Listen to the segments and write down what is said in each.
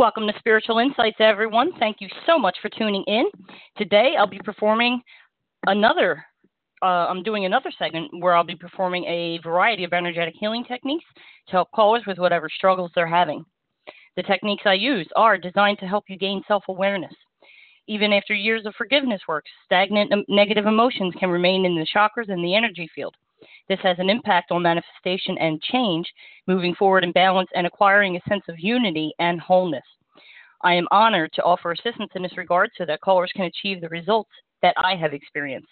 Welcome to Spiritual Insights, everyone. Thank you so much for tuning in. Today, I'll be performing another. Uh, I'm doing another segment where I'll be performing a variety of energetic healing techniques to help callers with whatever struggles they're having. The techniques I use are designed to help you gain self awareness, even after years of forgiveness work, stagnant negative emotions can remain in the chakras and the energy field. This has an impact on manifestation and change, moving forward in balance and acquiring a sense of unity and wholeness. I am honored to offer assistance in this regard so that callers can achieve the results that I have experienced.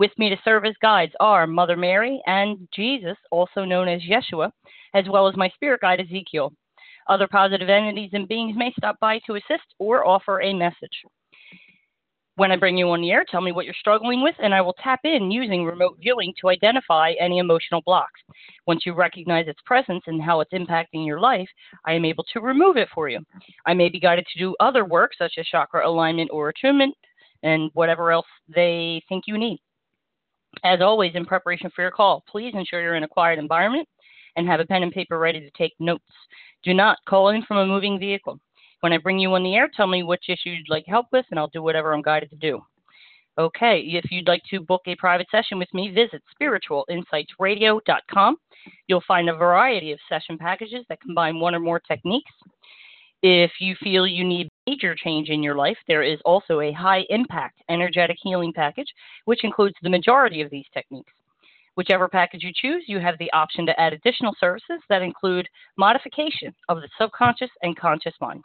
With me to serve as guides are Mother Mary and Jesus, also known as Yeshua, as well as my spirit guide Ezekiel. Other positive entities and beings may stop by to assist or offer a message. When I bring you on the air, tell me what you're struggling with, and I will tap in using remote viewing to identify any emotional blocks. Once you recognize its presence and how it's impacting your life, I am able to remove it for you. I may be guided to do other work, such as chakra alignment or attunement, and whatever else they think you need. As always, in preparation for your call, please ensure you're in a quiet environment and have a pen and paper ready to take notes. Do not call in from a moving vehicle. When I bring you on the air, tell me which issue you'd like help with, and I'll do whatever I'm guided to do. Okay, if you'd like to book a private session with me, visit spiritualinsightsradio.com. You'll find a variety of session packages that combine one or more techniques. If you feel you need major change in your life, there is also a high impact energetic healing package, which includes the majority of these techniques. Whichever package you choose, you have the option to add additional services that include modification of the subconscious and conscious minds.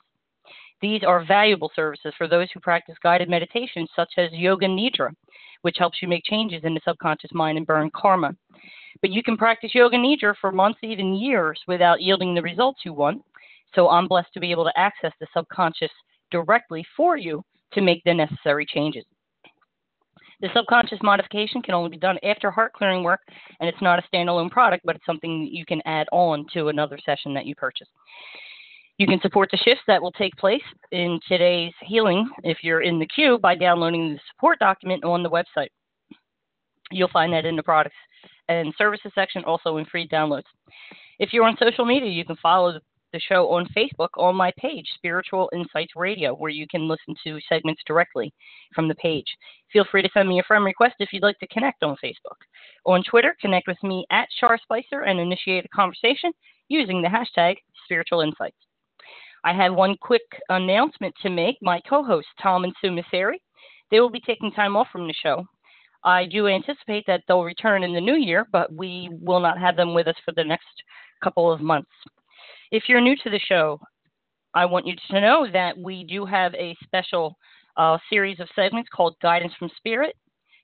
These are valuable services for those who practice guided meditation, such as Yoga Nidra, which helps you make changes in the subconscious mind and burn karma. But you can practice Yoga Nidra for months, even years, without yielding the results you want. So I'm blessed to be able to access the subconscious directly for you to make the necessary changes. The subconscious modification can only be done after heart clearing work, and it's not a standalone product, but it's something that you can add on to another session that you purchase. You can support the shifts that will take place in today's healing if you're in the queue by downloading the support document on the website. You'll find that in the products and services section, also in free downloads. If you're on social media, you can follow the show on Facebook on my page, Spiritual Insights Radio, where you can listen to segments directly from the page. Feel free to send me a friend request if you'd like to connect on Facebook. On Twitter, connect with me at Char Spicer and initiate a conversation using the hashtag Spiritual Insights. I have one quick announcement to make. My co hosts, Tom and Sue Masseri, they will be taking time off from the show. I do anticipate that they'll return in the new year, but we will not have them with us for the next couple of months. If you're new to the show, I want you to know that we do have a special uh, series of segments called Guidance from Spirit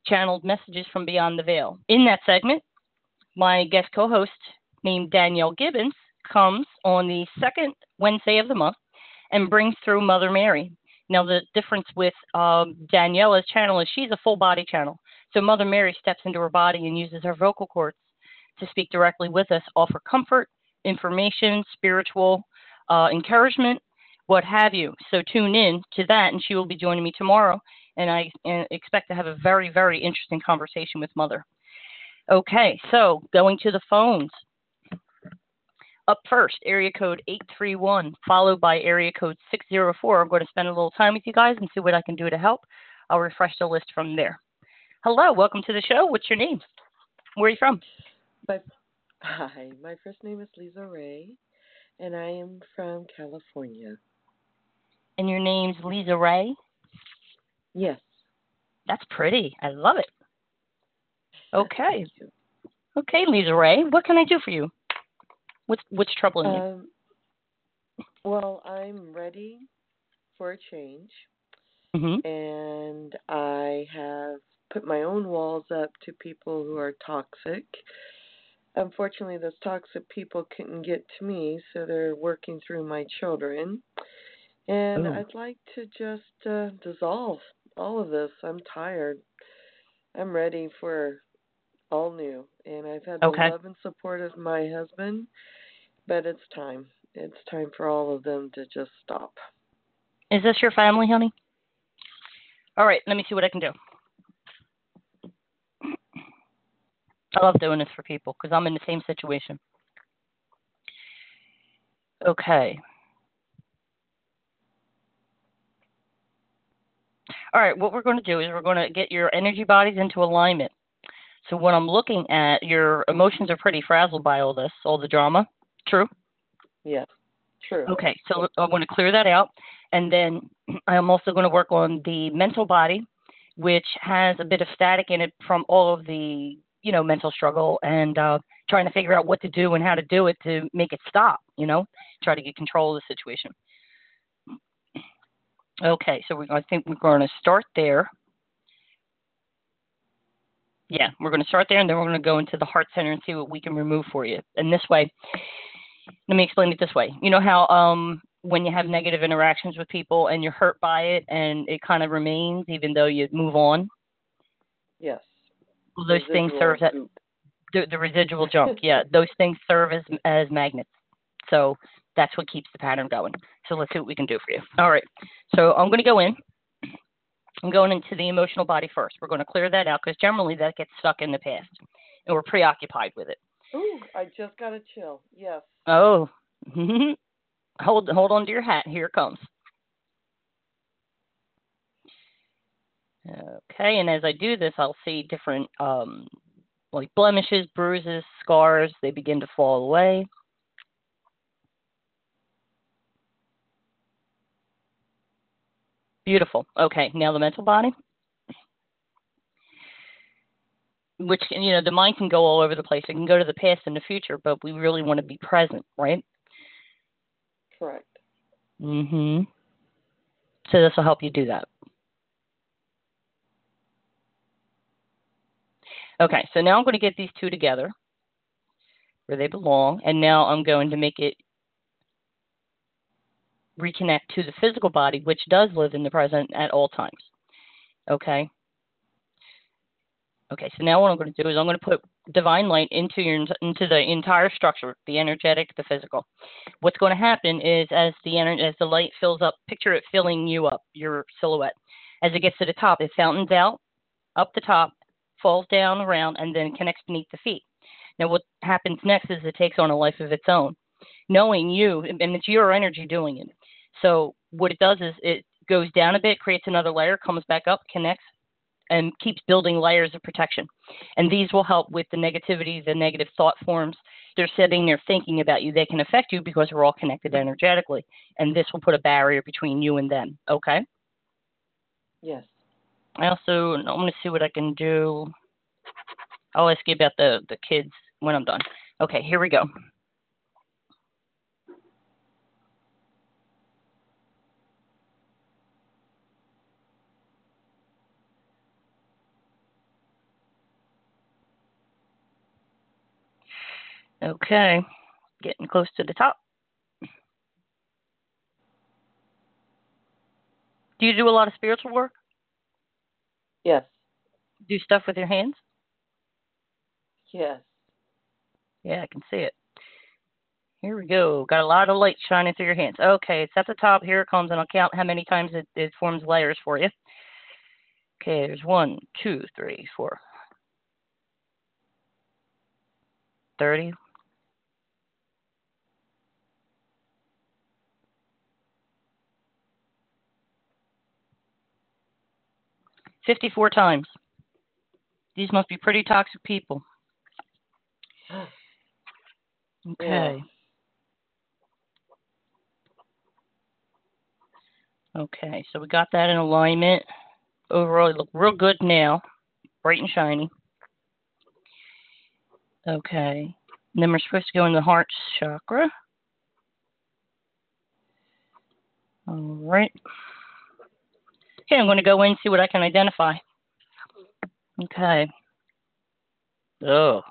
Channeled Messages from Beyond the Veil. In that segment, my guest co host named Danielle Gibbons comes on the second Wednesday of the month and brings through Mother Mary. Now, the difference with um, Daniela's channel is she's a full body channel. So, Mother Mary steps into her body and uses her vocal cords to speak directly with us, offer comfort, information, spiritual uh, encouragement, what have you. So tune in to that, and she will be joining me tomorrow. And I expect to have a very, very interesting conversation with Mother. Okay, so going to the phones. Up first, area code 831, followed by area code 604. I'm going to spend a little time with you guys and see what I can do to help. I'll refresh the list from there. Hello, welcome to the show. What's your name? Where are you from? My, hi, my first name is Lisa Ray, and I am from California. And your name's Lisa Ray? Yes. That's pretty. I love it. Okay. Okay, Lisa Ray. What can I do for you? What's what's troubling you? Um, well, I'm ready for a change, hmm and I have put my own walls up to people who are toxic. Unfortunately, those toxic people couldn't get to me, so they're working through my children. And Oh. I'd like to just uh, dissolve all of this. I'm tired. I'm ready for all new. And I've had Okay. the love and support of my husband, but it's time. It's time for all of them to just stop. Is this your family, honey? All right, let me see what I can do. I love doing this for people because I'm in the same situation. Okay. All right, what we're going to do is we're going to get your energy bodies into alignment. So, what I'm looking at, your emotions are pretty frazzled by all this, all the drama. True? Yes. True. Okay, so I want to clear that out. And then I'm also going to work on the mental body, which has a bit of static in it from all of the, you know, mental struggle and uh, trying to figure out what to do and how to do it to make it stop, you know, try to get control of the situation. Okay, so we, I think we're going to start there. Yeah, we're going to start there and then we're going to go into the heart center and see what we can remove for you. And this way, let me explain it this way. You know how um when you have negative interactions with people and you're hurt by it and it kind of remains even though you move on? Yes. Well, those things serve as the, the residual junk. Yeah, those things serve as as magnets. So that's what keeps the pattern going. So let's see what we can do for you. All right. So I'm going to go in. I'm going into the emotional body first. We're going to clear that out because generally that gets stuck in the past and we're preoccupied with it. Ooh, I just got a chill. Yes. Oh, hold hold on to your hat. Here it comes. Okay, and as I do this, I'll see different um, like blemishes, bruises, scars. They begin to fall away. Beautiful. Okay, now the mental body. Which can, you know, the mind can go all over the place. It can go to the past and the future, but we really want to be present, right? Correct. Mhm. So this will help you do that. Okay, so now I'm going to get these two together where they belong, and now I'm going to make it reconnect to the physical body, which does live in the present at all times. Okay. Okay, so now what I'm going to do is I'm going to put divine light into your into the entire structure, the energetic, the physical. What's going to happen is as the ener- as the light fills up, picture it filling you up, your silhouette. As it gets to the top, it fountains out up the top, falls down around, and then connects beneath the feet. Now, what happens next is it takes on a life of its own, knowing you, and it's your energy doing it. So what it does is it goes down a bit, creates another layer, comes back up, connects, and keeps building layers of protection. And these will help with the negativity, the negative thought forms. They're sitting there thinking about you. They can affect you because we're all connected energetically. And this will put a barrier between you and them. Okay? Yes. I also I'm gonna see what I can do. I'll ask you about the the kids when I'm done. Okay, here we go. Okay, getting close to the top. Do you do a lot of spiritual work? Yes. Do stuff with your hands? Yes. Yeah, I can see it. Here we go. Got a lot of light shining through your hands. Okay, it's at the top. Here it comes, and I'll count how many times it, it forms layers for you. Okay, there's one, two, three, four. 30. Fifty-four times. These must be pretty toxic people. Okay. Okay, so we got that in alignment. Overall, look real good now, bright and shiny. Okay, and then we're supposed to go in the heart chakra. All right. Okay, I'm going to go in and see what I can identify. Okay. Oh.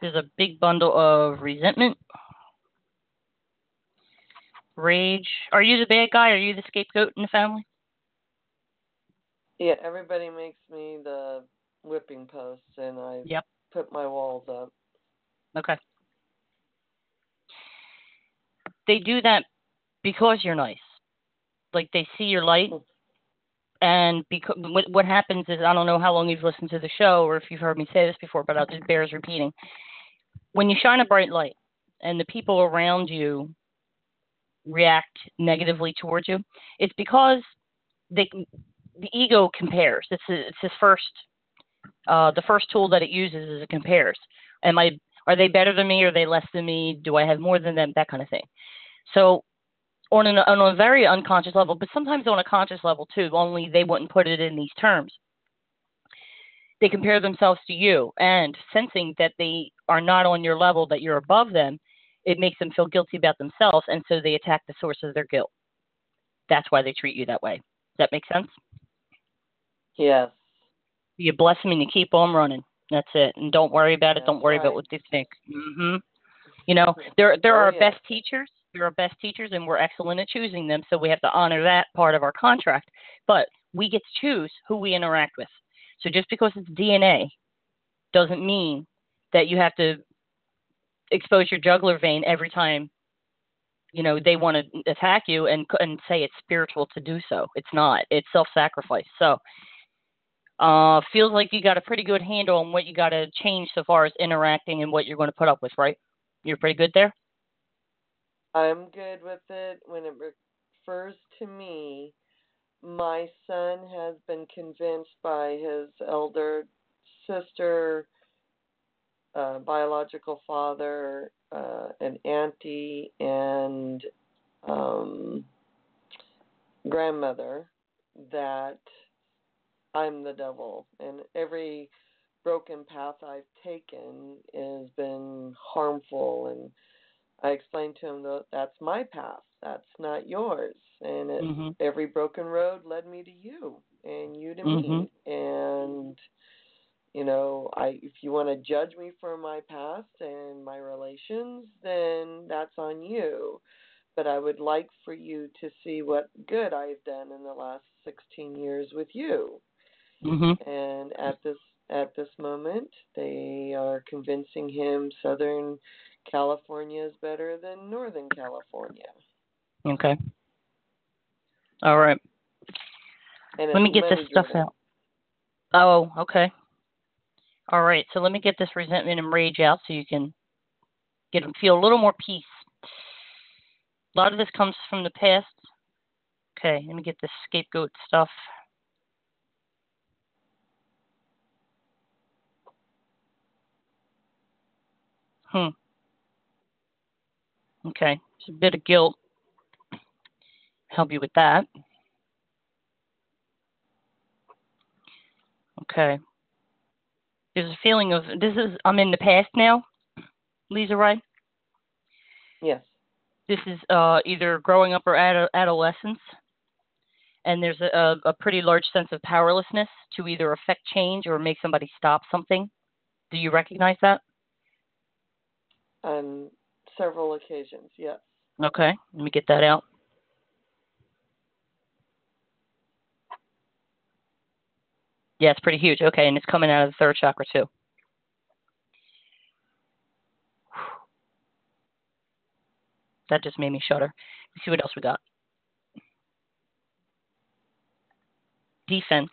There's a big bundle of resentment, rage. Are you the bad guy? Are you the scapegoat in the family? Yeah, everybody makes me the whipping post, and I Yep. put my walls up. Okay. They do that because you're nice. Like they see your light, and because what, what happens is I don't know how long you've listened to the show or if you've heard me say this before, but I'll just bears repeating. When you shine a bright light, and the people around you react negatively towards you, it's because they the ego compares. It's a, it's his first uh, the first tool that it uses is it compares. Am I are they better than me? Are they less than me? Do I have more than them? That kind of thing. So on, an, on a very unconscious level, but sometimes on a conscious level too, only they wouldn't put it in these terms. They compare themselves to you, and sensing that they are not on your level, that you're above them, it makes them feel guilty about themselves, and so they attack the source of their guilt. That's why they treat you that way. Does that make sense? Yes. You bless them and you keep on running. That's it. And don't worry about it. That's don't worry right. about what they think. Mm-hmm. You know, there there Oh, are yeah. best teachers. There are best teachers, and we're excellent at choosing them. So we have to honor that part of our contract. But we get to choose who we interact with. So just because it's DNA doesn't mean that you have to expose your jugular vein every time you know they want to attack you and and say it's spiritual to do so. It's not. It's self-sacrifice. So uh, feels like you got a pretty good handle on what you got to change so far as interacting and what you're going to put up with, right? You're pretty good there. I'm good with it. When it refers to me, my son has been convinced by his elder sister, uh, biological father, uh, an auntie, and um, grandmother that I'm the devil. And every broken path I've taken has been harmful and I explained to him that that's my path. That's not yours. And it, hmm every broken road led me to you and you to Mhm. me. And you know, I if you want to judge me for my past and my relations, then that's on you. But I would like for you to see what good I've done in the last 16 years with you. hmm And at this at this moment, they are convincing him Southern California is better than Northern California. Okay. All right. Let me get this stuff out. Oh, okay. All right. So let me get this resentment and rage out so you can get feel a little more peace. A lot of this comes from the past. Okay. Let me get this scapegoat stuff. Hmm. Okay. It's a bit of guilt. Help you with that. Okay. There's a feeling of this is I'm in the past now, Lisa Ray. Yes. This is uh, either growing up or ad- adolescence, and there's a, a, pretty large sense of powerlessness to either affect change or make somebody stop something. Do you recognize that? On several occasions, yes. Okay, let me get that out. Yeah, it's pretty huge. Okay, and it's coming out of the third chakra too. That just made me shudder. Let's see what else we got. Defense.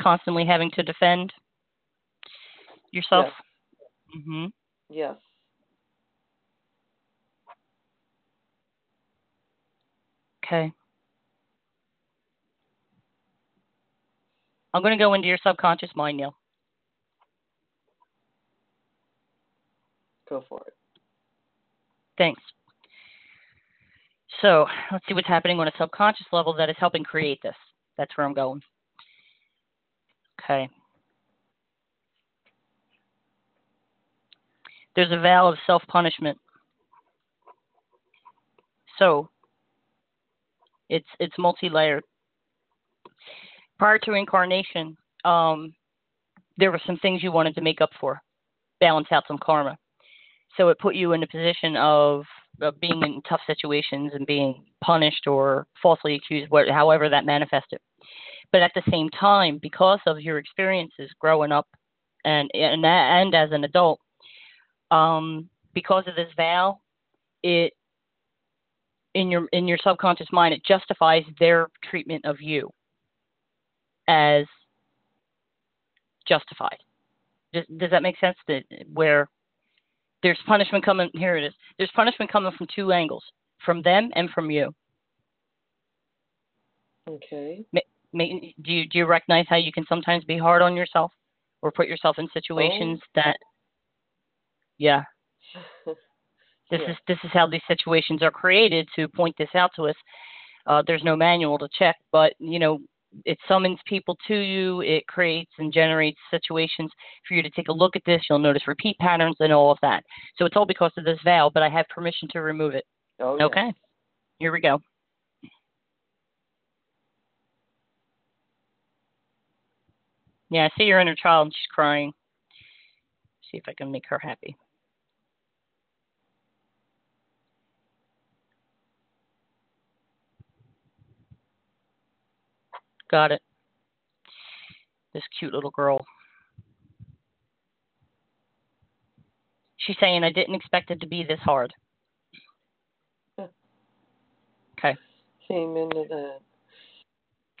Constantly having to defend yourself. Yes. Mhm. Yes. Okay. I'm going to go into your subconscious mind, Neil. Go for it. Thanks. So let's see what's happening on a subconscious level that is helping create this. That's where I'm going. Okay. There's a vow of self punishment. So it's it's multi layered. Prior to incarnation, um, there were some things you wanted to make up for, balance out some karma. So it put you in a position of, of being in tough situations and being punished or falsely accused, what, however that manifested. But at the same time, because of your experiences growing up and and, and as an adult, um, because of this vow, it in your in your subconscious mind it justifies their treatment of you as justified. Does, does that make sense? That where there's punishment coming here it is. There's punishment coming from two angles, from them and from you. Okay. May, do you do you recognize how you can sometimes be hard on yourself or put yourself in situations oh. that yeah this Yeah. is this is how these situations are created to point this out to us. Uh, there's no manual to check, but you know it summons people to you. It creates and generates situations for you to take a look at this. You'll notice repeat patterns and all of that. So it's all because of this veil, but I have permission to remove it. Oh, yeah. Okay, here we go. Yeah, I see your inner child and she's crying. See if I can make her happy. Got it. This cute little girl. She's saying, I didn't expect it to be this hard. Okay. Amen to that.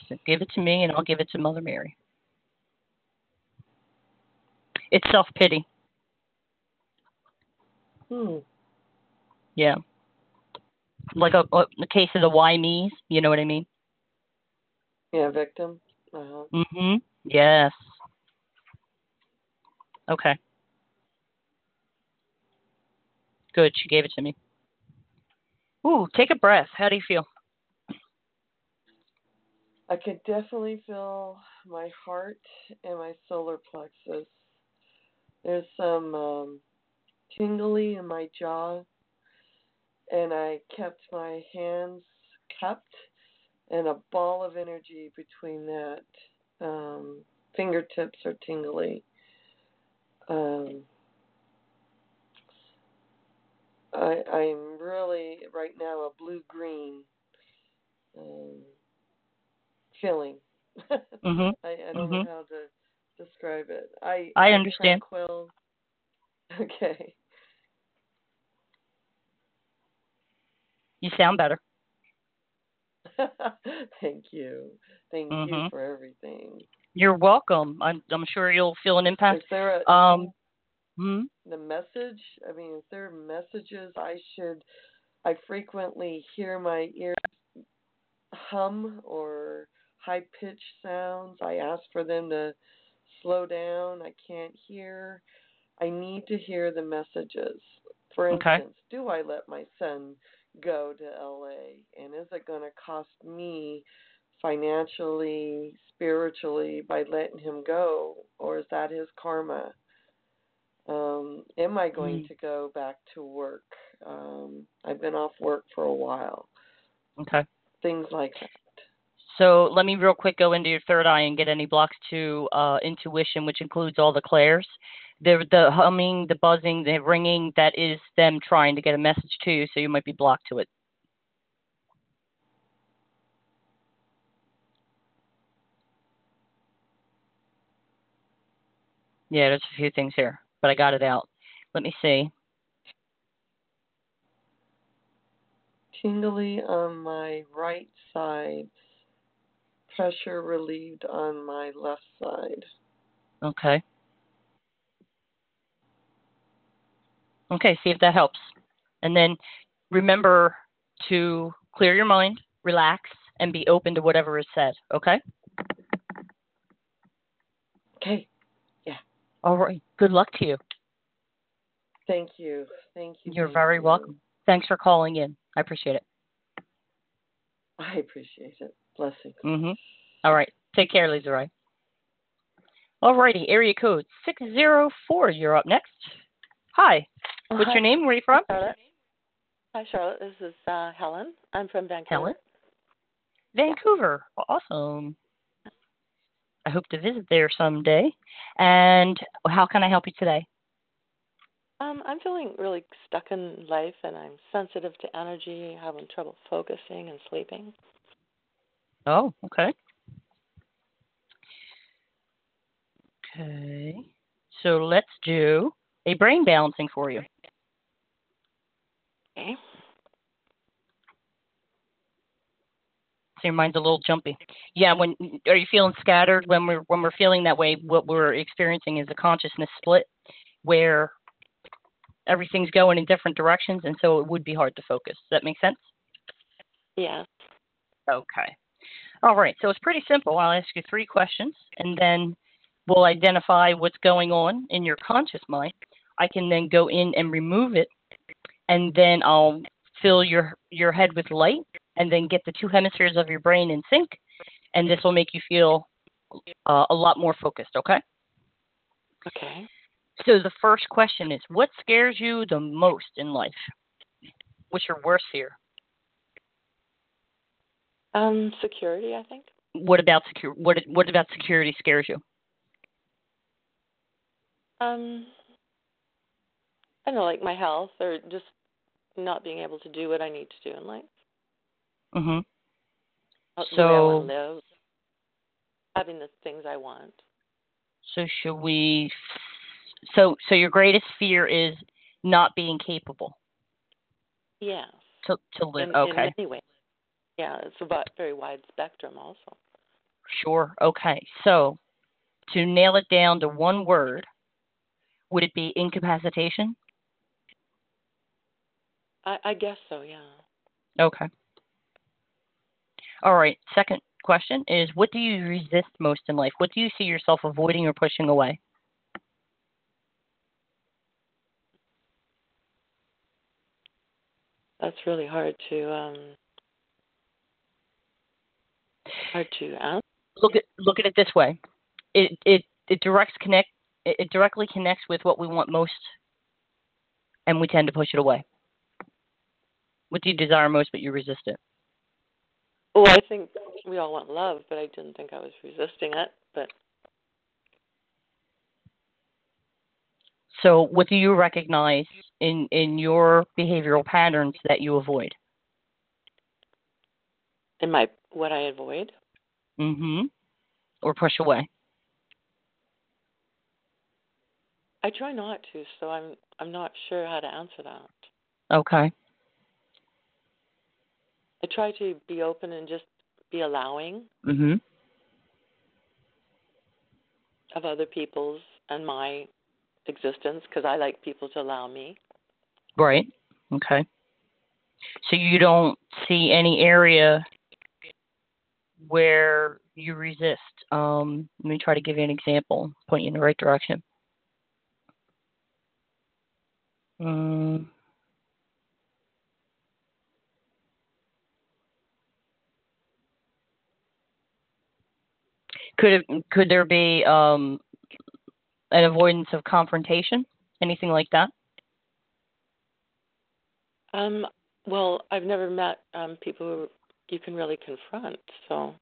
So give it to me and I'll give it to Mother Mary. It's self pity. Hmm. Yeah. Like a, a the case of the why me's, you know what I mean? Yeah, victim. Uh-huh. Mhm. Yes. Okay. Good. She gave it to me. Ooh, take a breath. How do you feel? I could definitely feel my heart and my solar plexus. There's some um, tingly in my jaw, and I kept my hands cupped and a ball of energy between that. Um, fingertips are tingly. Um, I, I'm really right now a blue green um, feeling. Mhm. I, I don't Mhm. know how to describe it. I I understand. Tranquil. Okay. You sound better. Thank you. Thank you Mhm. for everything. You're welcome. I'm I'm sure you'll feel an impact. Is there a, Um hmm? the message? I mean, is there messages I should? I frequently hear my ears hum or high pitched sounds. I ask for them to slow down. I can't hear. I need to hear the messages. For Okay. instance, do I let my son go to LA? And is it going to cost me financially, spiritually by letting him go? Or is that his karma? Um, am I going Mm. to go back to work? Um, I've been off work for a while. Okay. Things like that. So let me real quick go into your third eye and get any blocks to uh, intuition, which includes all the clairs. The the humming, the buzzing, the ringing, that is them trying to get a message to you, so you might be blocked to it. Yeah, there's a few things here, but I got it out. Let me see. tingly on my right side, pressure relieved on my left side. Okay. Okay, see if that helps. And then remember to clear your mind, relax, and be open to whatever is said. Okay? Okay. Yeah. All right. Good luck to you. Thank you. Thank you. You're very you. welcome. Thanks for calling in. I appreciate it. I appreciate it. Blessings. Mm-hmm. All right. Take care, Lisa Ray. All righty. Area code 604. You're up next. Hi. What's Hi, your name? Where are you from? Charlotte. Hi, Charlotte. This is uh, Helen. I'm from Vancouver. Helen? Vancouver. Awesome. I hope to visit there someday. And how can I help you today? Um, I'm feeling really stuck in life, and I'm sensitive to energy, having trouble focusing and sleeping. Oh, okay. Okay. So let's do a brain balancing for you. Okay. So your mind's a little jumpy. Yeah, when are you feeling scattered when we're when we're feeling that way, what we're experiencing is a consciousness split where everything's going in different directions and so it would be hard to focus. Does that make sense? Yes. Okay. All right. So it's pretty simple. I'll ask you three questions and then we'll identify what's going on in your conscious mind. I can then go in and remove it and then I'll fill your your head with light and then get the two hemispheres of your brain in sync and this will make you feel uh, a lot more focused, okay? Okay. So the first question is what scares you the most in life? What's your worst fear? Um, security, I think. What about secure what what about security scares you? Um, I don't know, like my health, or just not being able to do what I need to do in life. Mhm. So- live, having the things I want. So should we? So so your greatest fear is not being capable Yeah. to to live. In, okay, In many ways. Yeah, it's a very wide spectrum also. sure. Okay. So to nail it down to one word, would it be incapacitation? I, I guess so. Yeah. Okay. All right. Second question is what do you resist most in life? What do you see yourself avoiding or pushing away? That's really hard to um hard to answer. Look at look at it this way. It it it directs connect it, it directly connects with what we want most and we tend to push it away. What do you desire most but you resist it? Well, I think we all want love, but I didn't think I was resisting it. But So what do you recognize in in your behavioral patterns that you avoid? in my what I avoid, Mm-hmm. Or push away. I try not to. So I'm I'm not sure how to answer that. Okay. I try to be open and just be allowing Mhm. of other people's and my existence because I like people to allow me. Right. Okay. So you don't see any area where you resist. Um, let me try to give you an example, point you in the right direction. Um, could it, could there be um, an avoidance of confrontation? Anything like that? Um, well, I've never met um people who you can really confront, so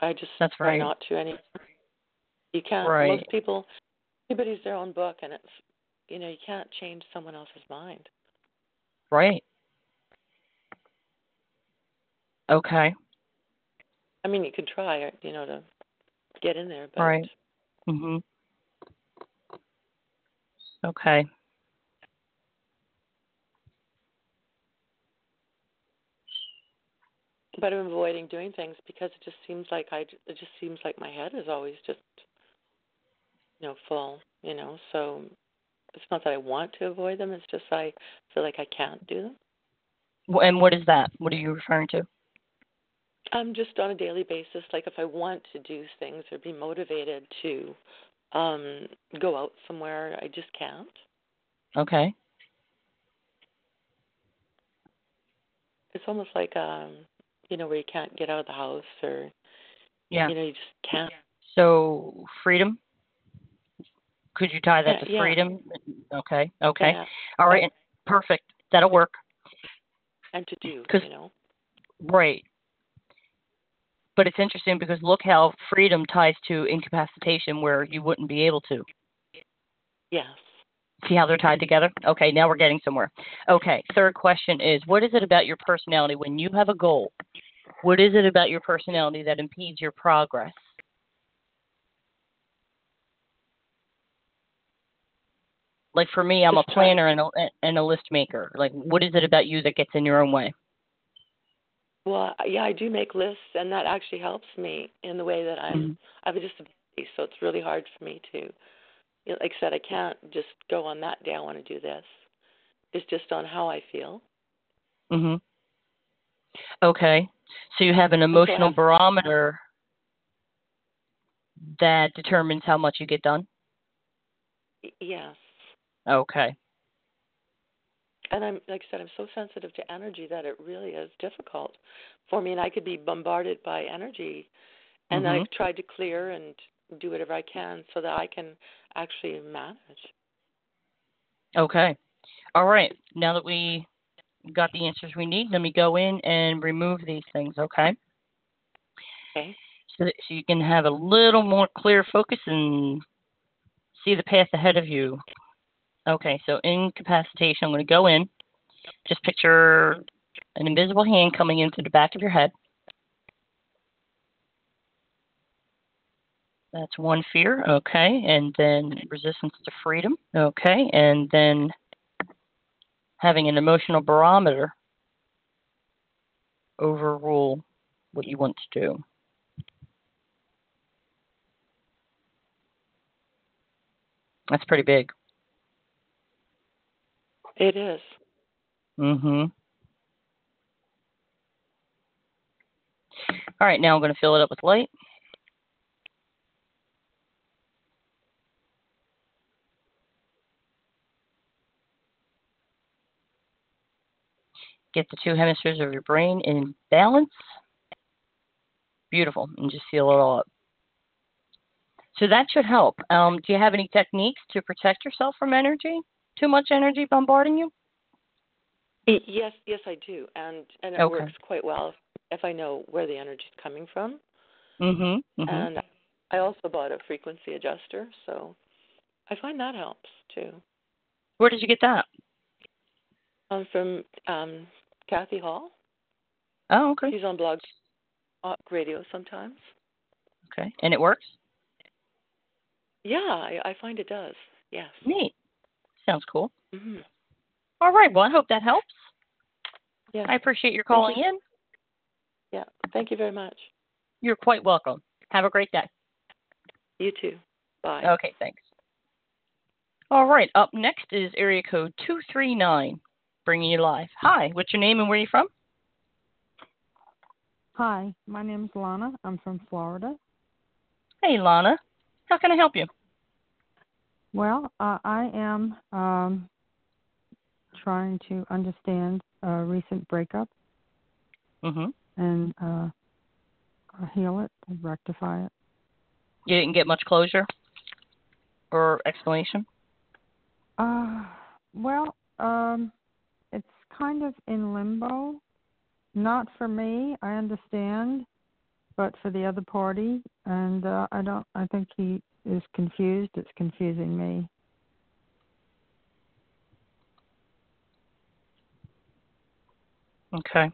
I just That's try right. not to any. You can't. Right. Most people, everybody's their own book, and it's you know you can't change someone else's mind. Right. Okay. I mean, you could try, you know, to get in there, but Right. Mhm. Okay. but I'm avoiding doing things because it just seems like I it just seems like my head is always just you know full, you know. So it's not that I want to avoid them; it's just I feel like I can't do them. And what is that? What are you referring to? Um, just on a daily basis, like if I want to do things or be motivated to um go out somewhere, I just can't. Okay. It's almost like um you know, where you can't get out of the house or Yeah. you know, you just can't. So freedom. Could you tie that Yeah, to yeah. freedom? Okay. Okay. Yeah. All right. Perfect. That'll work. And to do, 'Cause- you know. Right. But it's interesting because look how freedom ties to incapacitation where you wouldn't be able to. Yes. See how they're tied together? Okay, now we're getting somewhere. Okay, third question is what is it about your personality when you have a goal? What is it about your personality that impedes your progress? Like for me, I'm a planner and a, and a list maker. Like, what is it about you that gets in your own way? Well, yeah, I do make lists, and that actually helps me in the way that I'm. Mhm. I have a disability, so it's really hard for me to. You know, like I said, I can't just go on that day. I want to do this. It's just on how I feel. Mhm. Okay. So you have an emotional have- barometer that determines how much you get done. Yes. Okay. And I'm like I said, I'm so sensitive to energy that it really is difficult for me, and I could be bombarded by energy, and Mhm. I've tried to clear and do whatever I can so that I can actually manage. Okay. All right. Now that we got the answers we need, let me go in and remove these things, okay? Okay. So that so you can have a little more clear focus and see the path ahead of you. Okay, so incapacitation, I'm going to go in. Just picture an invisible hand coming into the back of your head. That's one fear, okay, and then resistance to freedom, okay, and then having an emotional barometer overrule what you want to do. That's pretty big. It is. Mhm. All right, now I'm going to fill it up with light. Get the two hemispheres of your brain in balance. Beautiful, and just seal it all up. So that should help. Um, do you have any techniques to protect yourself from energy? Too much energy bombarding you? Yes, yes, I do, and and it Okay. works quite well if, I know where the energy is coming from. Mhm. mhm. And I also bought a frequency adjuster, so I find that helps too. Where did you get that? Um, from um, Kathy Hall. Oh, okay. She's on Blog Talk Radio sometimes. Okay. And it works? Yeah, I, I find it does. Yes. Neat. Sounds cool. hmm All right. Well, I hope that helps. Yeah. I appreciate your calling in. Yeah. Thank you very much. You're quite welcome. Have a great day. You too. Bye. Okay, thanks. All right. Up next is area code 239, bringing you live. Hi. What's your name and where are you from? Hi, my name is Lana. I'm from Florida. Hey, Lana. How can I help you? Well, uh, I am um, trying to understand a recent breakup Mm-hmm. and uh, heal it and rectify it. You didn't get much closure or explanation? Uh, well, um, it's kind of in limbo. Not for me, I understand, but for the other party, and uh, I don't. I think he is confused. It's confusing me. Okay.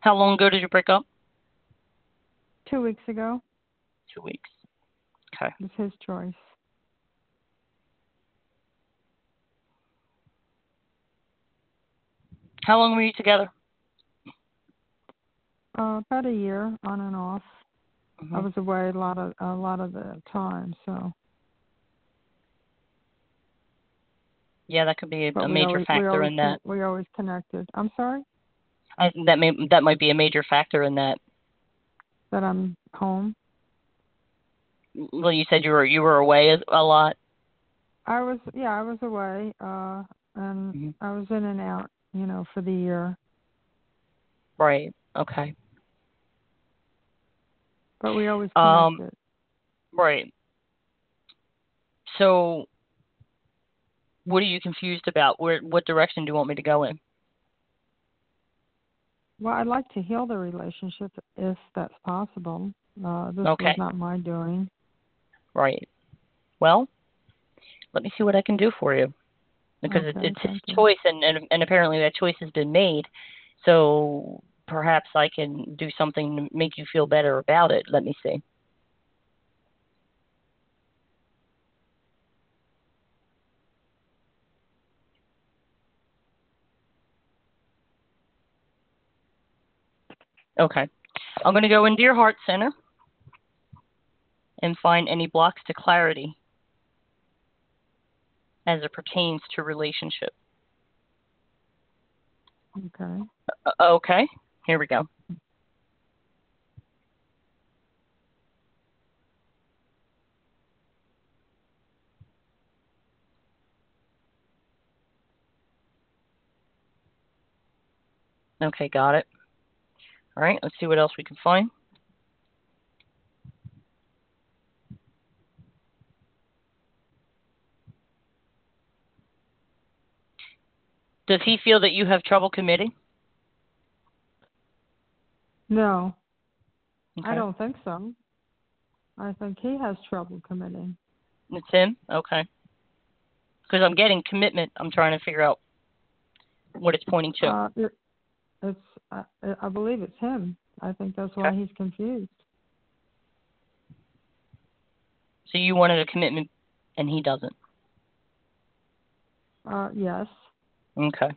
How long ago did you break up? Two weeks ago, Two weeks. Okay. it was his choice. How long were you together? Uh, about a year on and off. Mm-hmm. I was away a lot of a lot of the time, so. Yeah, that could be a, a major always, factor always in that. We always connected. I'm sorry I, that may that might be a major factor in that. that I'm home. Well, you said you were you were away a lot. I was yeah, I was away, uh, and Mhm. I was in and out, you know, for the year. Right. Okay. But we always Um, connected. Right. So, what are you confused about? Where what direction do you want me to go in? Well, I'd like to heal the relationship if that's possible. Uh, this Okay. was not my doing. Right. Well, let me see what I can do for you. Because it, Okay, it's his choice, and, and and apparently that choice has been made. So perhaps I can do something to make you feel better about it. Let me see. Okay. I'm going to go into your heart center and find any blocks to clarity as it pertains to relationship. Okay. Uh, okay. Here we go. Okay, got it. All right, let's see what else we can find. Does he feel that you have trouble committing? No, I don't think so. I think he has trouble committing. It's him? Okay. Because I'm getting commitment. I'm trying to figure out what it's pointing to. Uh, it, it's I, I believe it's him. I think that's why Okay. he's confused. so you wanted a commitment and he doesn't. Uh, yes. Okay.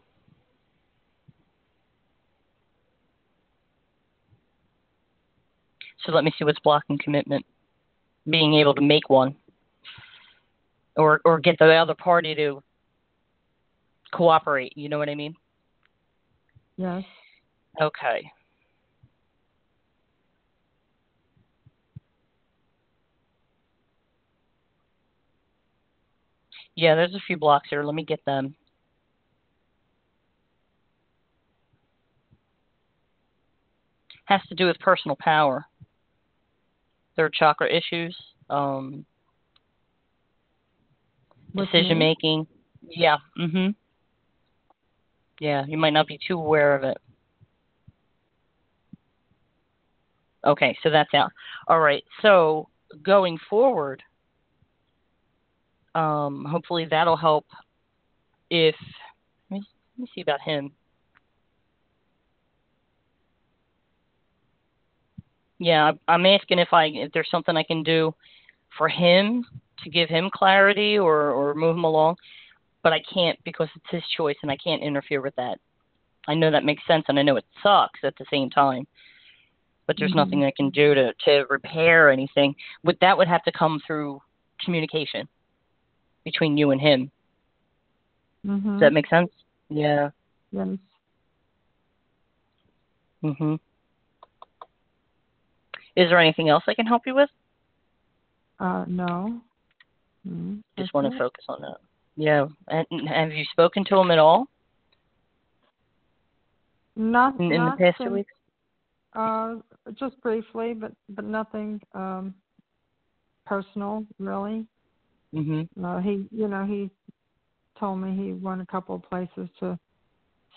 So let me see what's blocking commitment. Being able to make one. Or or get the other party to cooperate, you know what I mean? Yes. Okay. Yeah, there's a few blocks here. Let me get them. Has to do with personal power. Third chakra issues, um, decision making. Yeah. Mhm. Yeah, you might not be too aware of it. Okay, so that's out. All right. So going forward, um, hopefully that'll help. If let me, let me see about him. Yeah, I'm asking if I if there's something I can do for him to give him clarity or or move him along, but I can't because it's his choice and I can't interfere with that. I know that makes sense and I know it sucks at the same time. But there's Mhm. nothing I can do to to repair anything. With that would have to come through communication between you and him. Mhm. Does that make sense? Yeah. yes. Mhm. Is there anything else I can help you with? Uh, no. Mm, Just want to focus on that. Yeah. And have you spoken to him at all Not in, in the not past two weeks? Uh, just briefly, but but nothing um personal really. Mhm. Uh, he, you know, he told me he went a couple of places to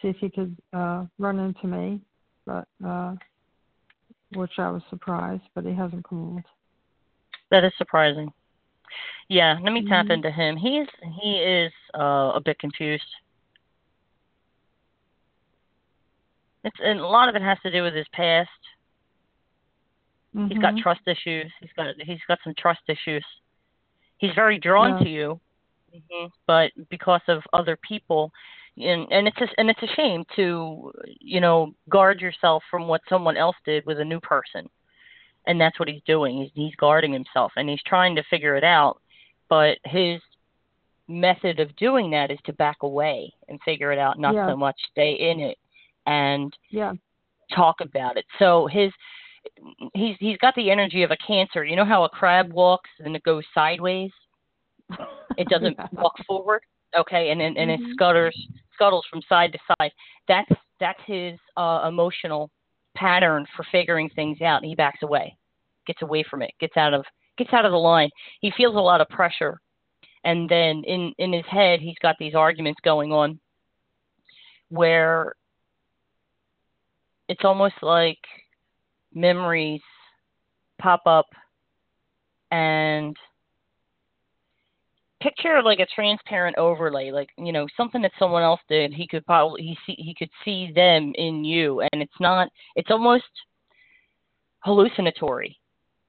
see if he could uh run into me, but uh, which I was surprised, but he hasn't called. That is surprising. Yeah, let me tap Mhm. into him. He is he is uh, a bit confused. It's and a lot of it has to do with his past. He's got Mhm. trust issues. He's got he's got some trust issues. He's very drawn Yeah. to you, hmm but because of other people, and and it's a, and it's a shame to you know guard yourself from what someone else did with a new person and that's what he's doing he's he's guarding himself and he's trying to figure it out but his method of doing that is to back away and figure it out not Yeah. so much stay in it and Yeah. talk about it so his he's he's got the energy of a cancer you know how a crab walks and it goes sideways it doesn't Yeah. walk forward okay and and, and it Mhm. scutters scuttles from side to side. That's that's his uh emotional pattern for figuring things out he backs away gets away from it gets out of gets out of the line. He feels a lot of pressure and then in in his head he's got these arguments going on where it's almost like memories pop up and picture like a transparent overlay like you know something that someone else did he could probably he see he could see them in you and it's not it's almost hallucinatory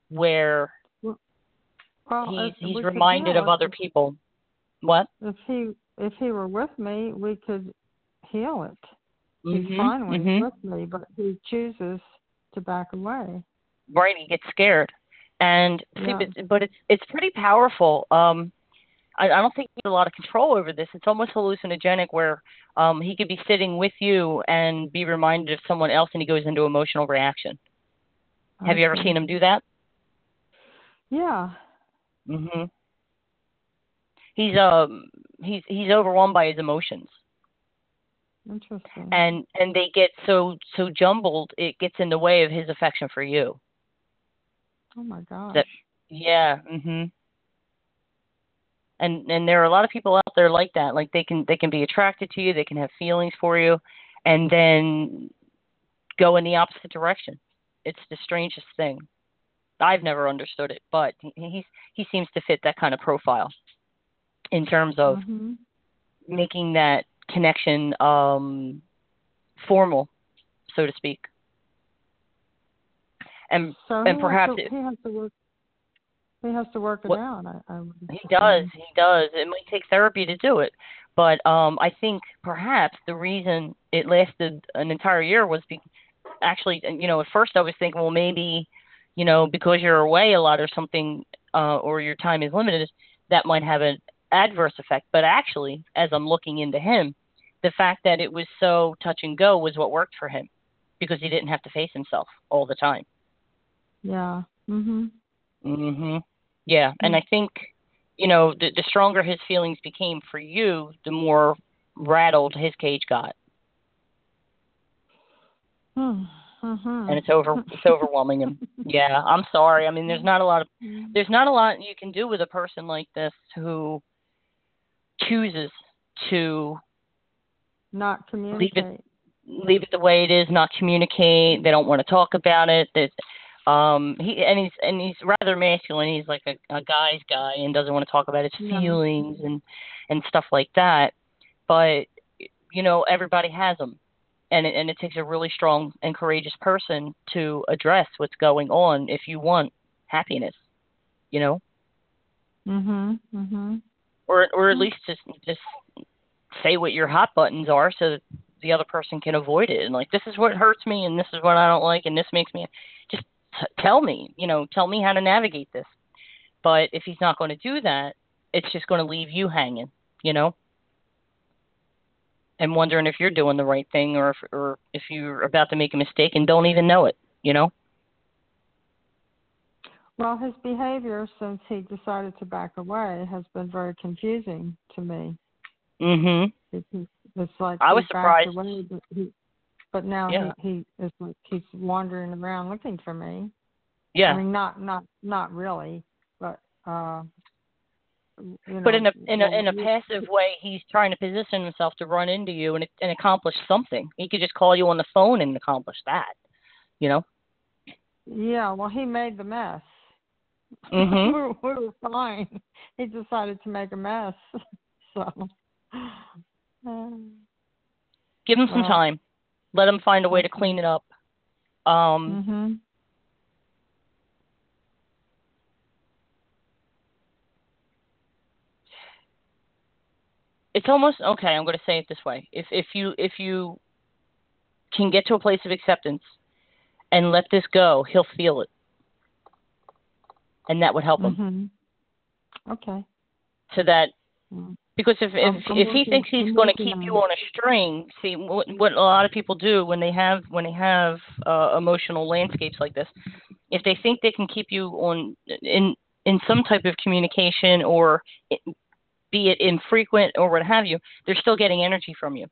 where Well, he's he's reminded of other people what If he if he were with me, we could heal it. He's Mhm, fine when mhm. he's with me, but he chooses to back away. right he gets scared and see, Yeah. but, but it's it's pretty powerful um I, I don't think he has a lot of control over this it's almost hallucinogenic where um he could be sitting with you and be reminded of someone else and he goes into emotional reaction have you ever seen him do that Yeah. mhm he's um he's he's overwhelmed by his emotions Interesting. and and they get so so jumbled it gets in the way of his affection for you oh my gosh. that- Yeah. Mhm. And and there are a lot of people out there like that. Like they can they can be attracted to you, they can have feelings for you, and then go in the opposite direction. It's the strangest thing. I've never understood it, but he he's, he seems to fit that kind of profile in terms of Mhm. making that connection um formal, so to speak. And So and perhaps it- he has to work. He has to work it What- out. I, I He does. He does. It might take therapy to do it, but um, I think perhaps the reason it lasted an entire year was be- actually, you know, at first I was thinking, well, maybe, you know, because you're away a lot or something, uh, or your time is limited, that might have an adverse effect. But actually, as I'm looking into him, the fact that it was so touch and go was what worked for him, because he didn't have to face himself all the time. Yeah. Mhm. Mhm. Yeah, and I think you know the the stronger his feelings became for you, the more rattled his cage got, Hmm. Mhm. and it's over it's overwhelming him. Yeah, I'm sorry. I mean, there's not a lot of Mhm. there's not a lot you can do with a person like this who chooses to Not communicate. leave it the way it is, not communicate. They don't want to talk about it. That um he and he's and he's rather masculine. He's like a, a guy's guy and doesn't want to talk about his Yeah. feelings and and stuff like that. But you know, everybody has them. And it, and it takes a really strong and courageous person to address what's going on if you want happiness, you know, Mhm. Mhm. or or at Mm. least just just say what your hot buttons are so that the other person can avoid it and like this is what hurts me and this is what I don't like and this makes me just t- tell me you know tell me how to navigate this but if he's not going to do that it's just going to leave you hanging you know and wondering if you're doing the right thing or if or if you're about to make a mistake and don't even know it you know Well, his behavior since he decided to back away has been very confusing to me. mhm it's like I was surprised. away, he, but now Yeah. he, he is like he's wandering around looking for me. yeah I mean, not not not really, but uh, you know. but in a in a in a passive way he's trying to position himself to run into you and and accomplish something he could just call you on the phone and accomplish that you know Yeah, well, he made the mess. Mhm. we, were, we were fine. He decided to make a mess. So. um, give him some Well, time let him find a way to clean it up um mhm. it's almost okay. I'm going to say it this way: if if you if you can get to a place of acceptance and let this go, he'll feel it, and that would help him. Mm-hmm. Okay. So that Mm. Because if if I'm if he thinks he's going to keep you on a string, see what what a lot of people do when they have when they have uh, emotional landscapes like this, if they think they can keep you on in in some type of communication or it, be it infrequent or what have you, they're still getting energy from you.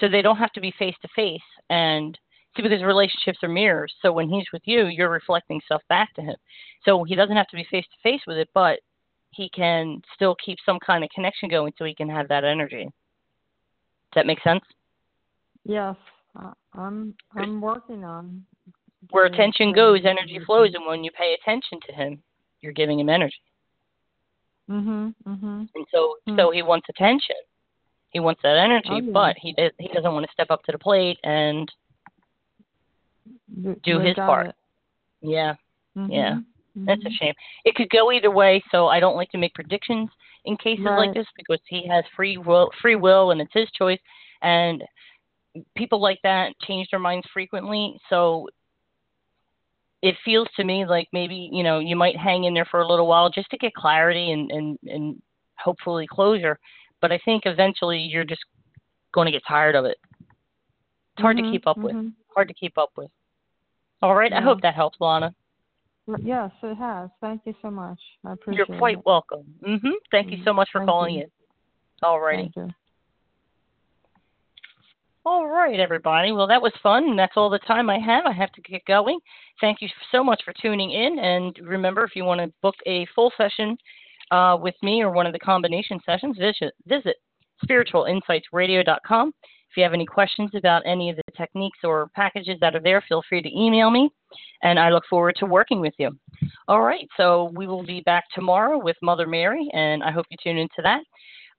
So they don't have to be face to face and see because relationships are mirrors. So when he's with you, you're reflecting stuff back to him. So he doesn't have to be face to face with it, but he can still keep some kind of connection going so he can have that energy. Does that make sense? Yes, I'm I'm working on. Where attention goes, energy flows, and when you pay attention to him, you're giving him energy. Mhm. Mhm. And so, Hmm. so he wants attention. He wants that energy, Oh, yeah. but he he doesn't want to step up to the plate and do you his part. it. yeah, yeah. Mhm, That's a mhm. shame. It could go either way, so I don't like to make predictions in cases like this because he has free will, free will, and it's his choice. And people like that change their minds frequently, so it feels to me like maybe you know you might hang in there for a little while just to get clarity and and and hopefully closure. But I think eventually you're just going to get tired of it. It's hard to Mhm, keep up with. mhm. Hard to keep up with. All right. I hope that helps, Lana. Yes, it has. Thank you so much. I appreciate You're quite it. welcome. hmm Thank you so much for Thank calling you. in. All righty. All right, everybody. Well, that was fun, and that's all the time I have. I have to get going. Thank you so much for tuning in. And remember, if you want to book a full session uh, with me or one of the combination sessions, visit, visit spiritualinsightsradio.com. If you have any questions about any of the techniques or packages that are there, feel free to email me, and I look forward to working with you. All right, so we will be back tomorrow with Mother Mary, and I hope you tune into that.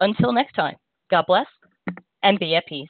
Until next time, God bless and be at peace.